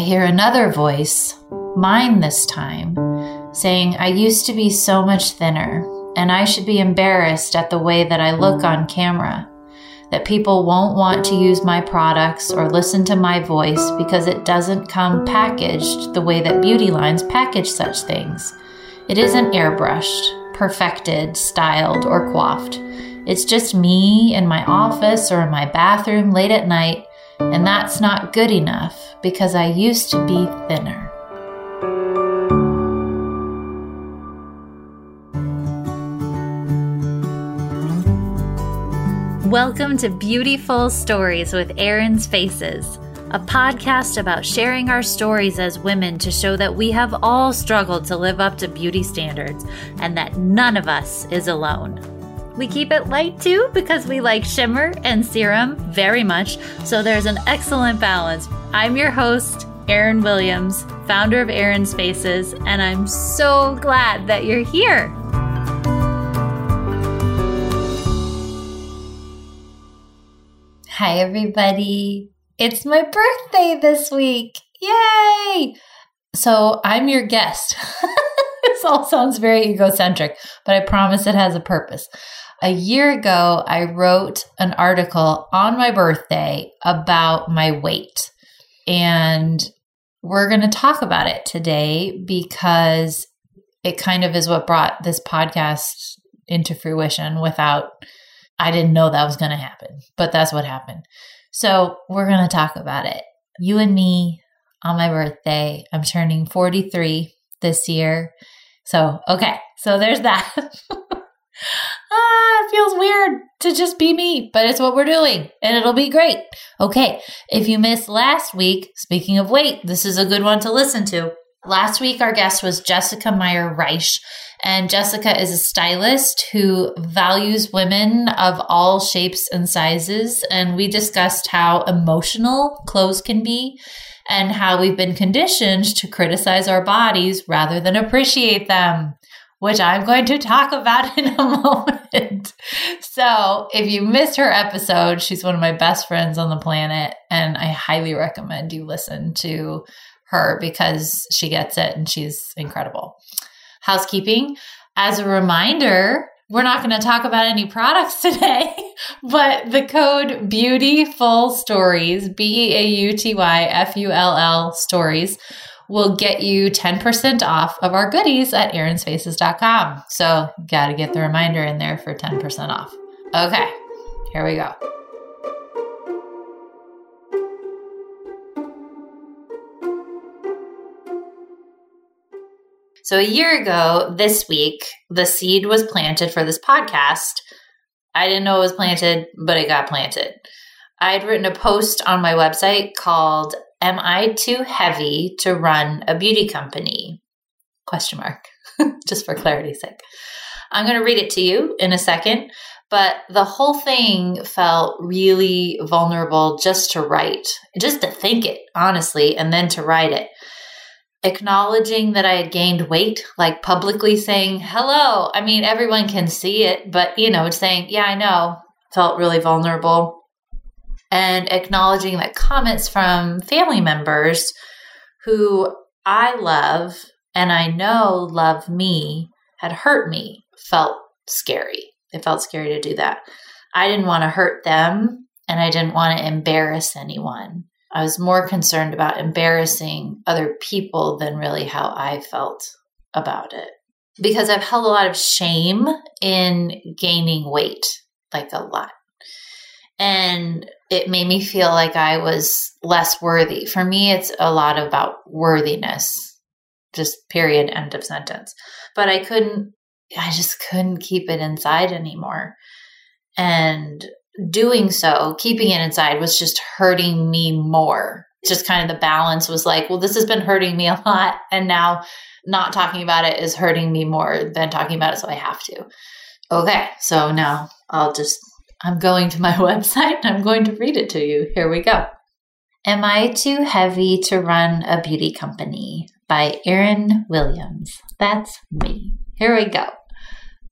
I hear another voice, mine this time, saying, I used to be so much thinner, and I should be embarrassed at the way that I look on camera. That people won't want to use my products or listen to my voice because it doesn't come packaged the way that beauty lines package such things. It isn't airbrushed, perfected, styled, or coiffed. It's just me in my office or in my bathroom late at night, and that's not good enough because I used to be thinner. Welcome to Beautiful Stories with Erin's Faces, a podcast about sharing our stories as women to show that we have all struggled to live up to beauty standards and that none of us is alone. We keep it light too because we like shimmer and serum very much, so there's an excellent balance. I'm your host, Erin Williams, founder of Erin's Faces, and I'm so glad that you're here. Hi, everybody. It's my birthday this week. Yay! So I'm your guest. this all sounds very egocentric, but I promise it has a purpose. A year ago, I wrote an article on my birthday about my weight. And we're going to talk about it today because it kind of is what brought this podcast into fruition without, I didn't know that was going to happen, but that's what happened. So we're going to talk about it. You and me on my birthday. I'm turning 43 this year. So, okay. So there's that. ah, it feels weird to just be me, but it's what we're doing and it'll be great. Okay, if you missed last week, speaking of weight, this is a good one to listen to. Last week, our guest was Jessica Meyer Reich. And Jessica is a stylist who values women of all shapes and sizes. And we discussed how emotional clothes can be and how we've been conditioned to criticize our bodies rather than appreciate them which I'm going to talk about in a moment. So, if you missed her episode, she's one of my best friends on the planet, and I highly recommend you listen to her because she gets it and she's incredible. Housekeeping. As a reminder, we're not going to talk about any products today, but the code Beautiful Stories, B E A U T Y F U L L Stories, will get you 10% off of our goodies at erinsfaces.com. So, you got to get the reminder in there for 10% off. Okay, here we go. So, a year ago this week, the seed was planted for this podcast. I didn't know it was planted, but it got planted. I had written a post on my website called Am I too heavy to run a beauty company? Question mark. Just for clarity's sake. I'm going to read it to you in a second, but the whole thing felt really vulnerable just to write, just to think it, honestly, and then to write it. Acknowledging that I had gained weight, like publicly saying, hello. I mean, everyone can see it, but, you know, saying, yeah, I know, felt really vulnerable and acknowledging that comments from family members who I love and I know love me had hurt me felt scary. It felt scary to do that. I didn't want to hurt them and I didn't want to embarrass anyone. I was more concerned about embarrassing other people than really how I felt about it. Because I've held a lot of shame in gaining weight, like a lot. And it made me feel like I was less worthy. For me, it's a lot about worthiness, just period, end of sentence. But I couldn't, I just couldn't keep it inside anymore. And doing so, keeping it inside was just hurting me more. Just kind of the balance was like, well, this has been hurting me a lot. And now not talking about it is hurting me more than talking about it. So I have to. Okay. So now I'll just I'm going to my website and I'm going to read it to you. Here we go. Am I Too Heavy to Run a Beauty Company by Erin Williams. That's me. Here we go.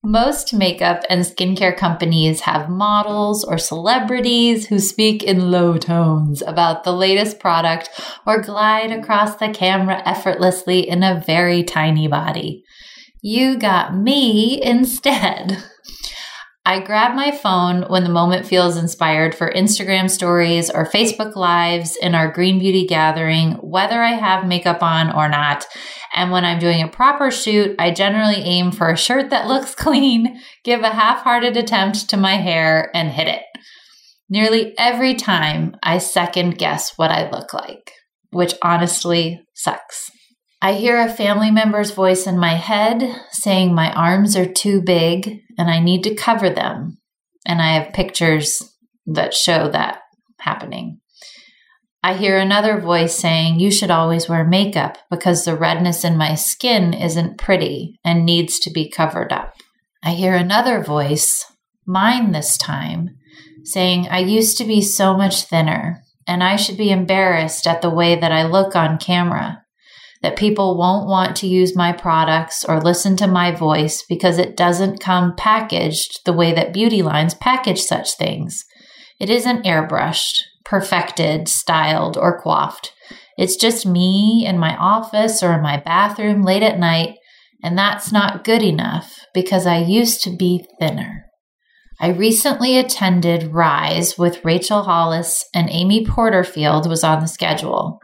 Most makeup and skincare companies have models or celebrities who speak in low tones about the latest product or glide across the camera effortlessly in a very tiny body. You got me instead. I grab my phone when the moment feels inspired for Instagram stories or Facebook Lives in our Green Beauty gathering, whether I have makeup on or not. And when I'm doing a proper shoot, I generally aim for a shirt that looks clean, give a half hearted attempt to my hair, and hit it. Nearly every time, I second guess what I look like, which honestly sucks. I hear a family member's voice in my head saying my arms are too big and I need to cover them. And I have pictures that show that happening. I hear another voice saying, You should always wear makeup because the redness in my skin isn't pretty and needs to be covered up. I hear another voice, mine this time, saying, I used to be so much thinner and I should be embarrassed at the way that I look on camera that people won't want to use my products or listen to my voice because it doesn't come packaged the way that beauty lines package such things. It isn't airbrushed, perfected, styled, or coiffed. It's just me in my office or in my bathroom late at night, and that's not good enough because I used to be thinner. I recently attended Rise with Rachel Hollis and Amy Porterfield was on the schedule.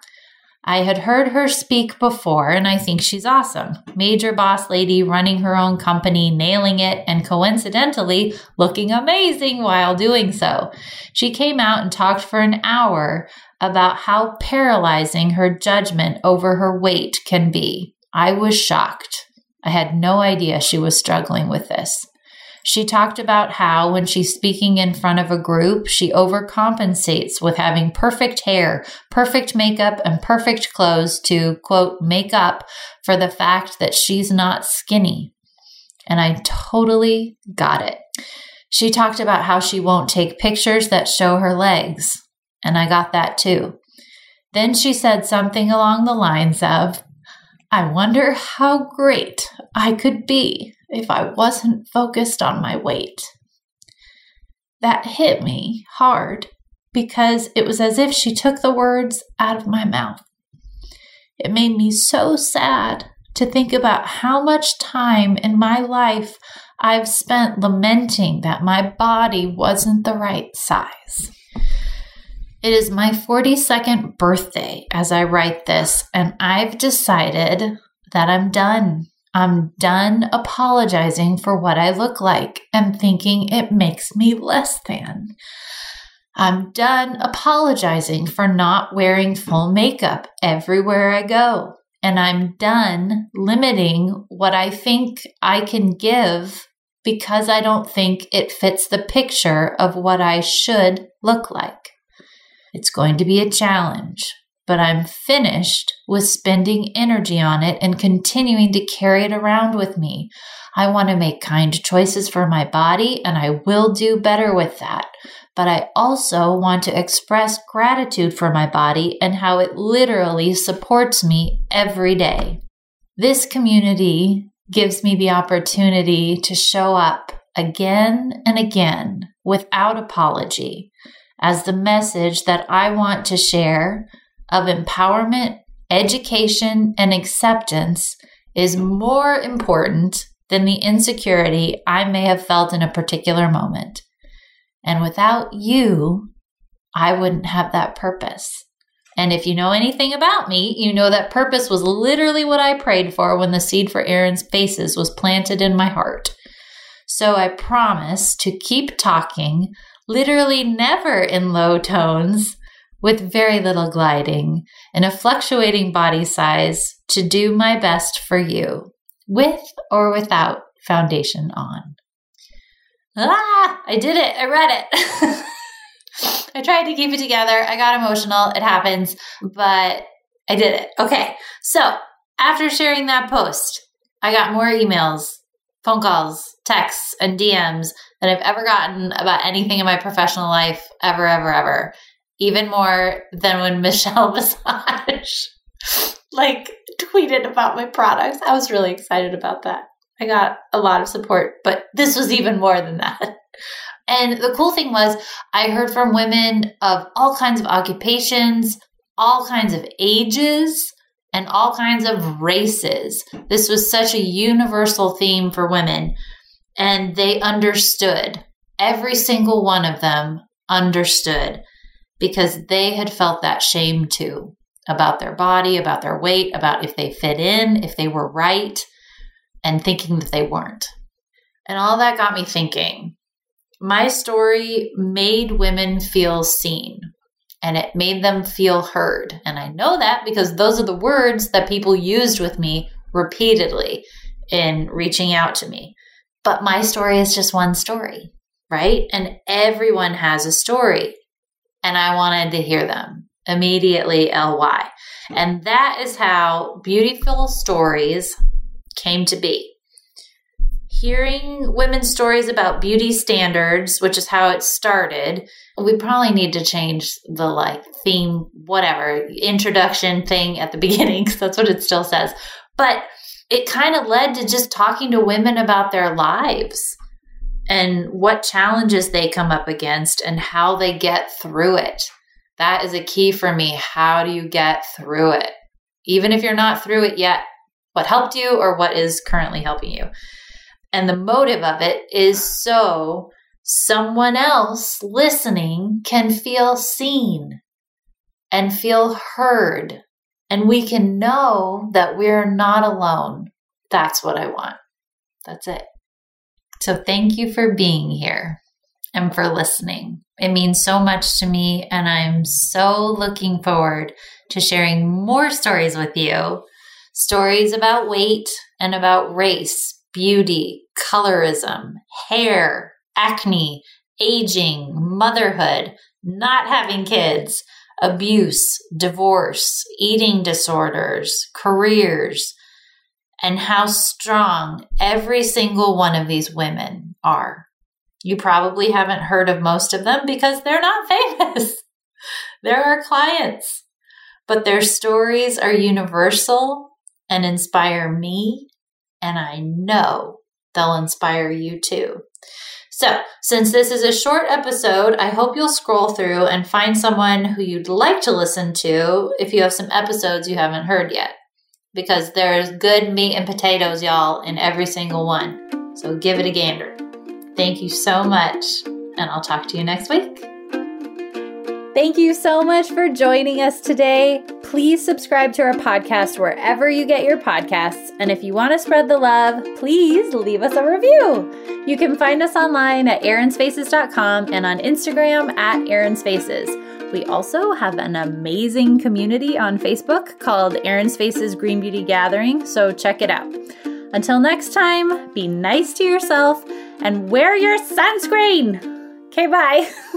I had heard her speak before, and I think she's awesome. Major boss lady running her own company, nailing it, and coincidentally looking amazing while doing so. She came out and talked for an hour about how paralyzing her judgment over her weight can be. I was shocked. I had no idea she was struggling with this. She talked about how, when she's speaking in front of a group, she overcompensates with having perfect hair, perfect makeup, and perfect clothes to, quote, make up for the fact that she's not skinny. And I totally got it. She talked about how she won't take pictures that show her legs. And I got that too. Then she said something along the lines of, I wonder how great I could be if I wasn't focused on my weight. That hit me hard because it was as if she took the words out of my mouth. It made me so sad to think about how much time in my life I've spent lamenting that my body wasn't the right size. It is my 42nd birthday as I write this, and I've decided that I'm done. I'm done apologizing for what I look like and thinking it makes me less than. I'm done apologizing for not wearing full makeup everywhere I go. And I'm done limiting what I think I can give because I don't think it fits the picture of what I should look like. It's going to be a challenge but I'm finished with spending energy on it and continuing to carry it around with me. I want to make kind choices for my body, and I will do better with that. But I also want to express gratitude for my body and how it literally supports me every day. This community gives me the opportunity to show up again and again without apology as the message that I want to share of empowerment, education, and acceptance is more important than the insecurity I may have felt in a particular moment. And without you, I wouldn't have that purpose. And if you know anything about me, you know that purpose was literally what I prayed for when the seed for Erin's Faces was planted in my heart. So I promise to keep talking, literally never in low tones, with very little gliding and a fluctuating body size to do my best for you, with or without foundation on. Ah, I did it. I read it. I tried to keep it together. I got emotional. It happens, but I did it. Okay. So after sharing that post, I got more emails, phone calls, texts, and DMs than I've ever gotten about anything in my professional life ever, ever, ever even more than when Michelle Visage like tweeted about my products. I was really excited about that. I got a lot of support, but this was even more than that. And the cool thing was, I heard from women of all kinds of occupations, all kinds of ages, and all kinds of races. This was such a universal theme for women, and they understood. Every single one of them understood because they had felt that shame too about their body, about their weight, about if they fit in, if they were right, and thinking that they weren't. And all that got me thinking. My story made women feel seen and it made them feel heard. And I know that because those are the words that people used with me repeatedly in reaching out to me. But my story is just one story, right? And everyone has a story. And I wanted to hear them immediately, LY. And that is how Beautiful Stories came to be hearing women's stories about beauty standards, which is how it started, we probably need to change the like theme, whatever, introduction thing at the beginning, because that's what it still says. But it kind of led to just talking to women about their lives and what challenges they come up against and how they get through it. That is a key for me. How do you get through it? Even if you're not through it yet, what helped you or what is currently helping you? And the motive of it is so someone else listening can feel seen and feel heard. And we can know that we're not alone. That's what I want. That's it. So thank you for being here and for listening. It means so much to me, and I'm so looking forward to sharing more stories with you stories about weight and about race beauty, colorism, hair, acne, aging, motherhood, not having kids, abuse, divorce, eating disorders, careers, and how strong every single one of these women are. You probably haven't heard of most of them because they're not famous. they're our clients, but their stories are universal and inspire me and I know they'll inspire you too. So, since this is a short episode, I hope you'll scroll through and find someone who you'd like to listen to if you have some episodes you haven't heard yet. Because there's good meat and potatoes, y'all, in every single one. So give it a gander. Thank you so much, and I'll talk to you next week. Thank you so much for joining us today. Please subscribe to our podcast wherever you get your podcasts. And if you want to spread the love, please leave us a review. You can find us online at erinsfaces.com and on Instagram at erinsfaces. We also have an amazing community on Facebook called Erin Faces Green Beauty Gathering, so check it out. Until next time, be nice to yourself and wear your sunscreen. Okay, bye.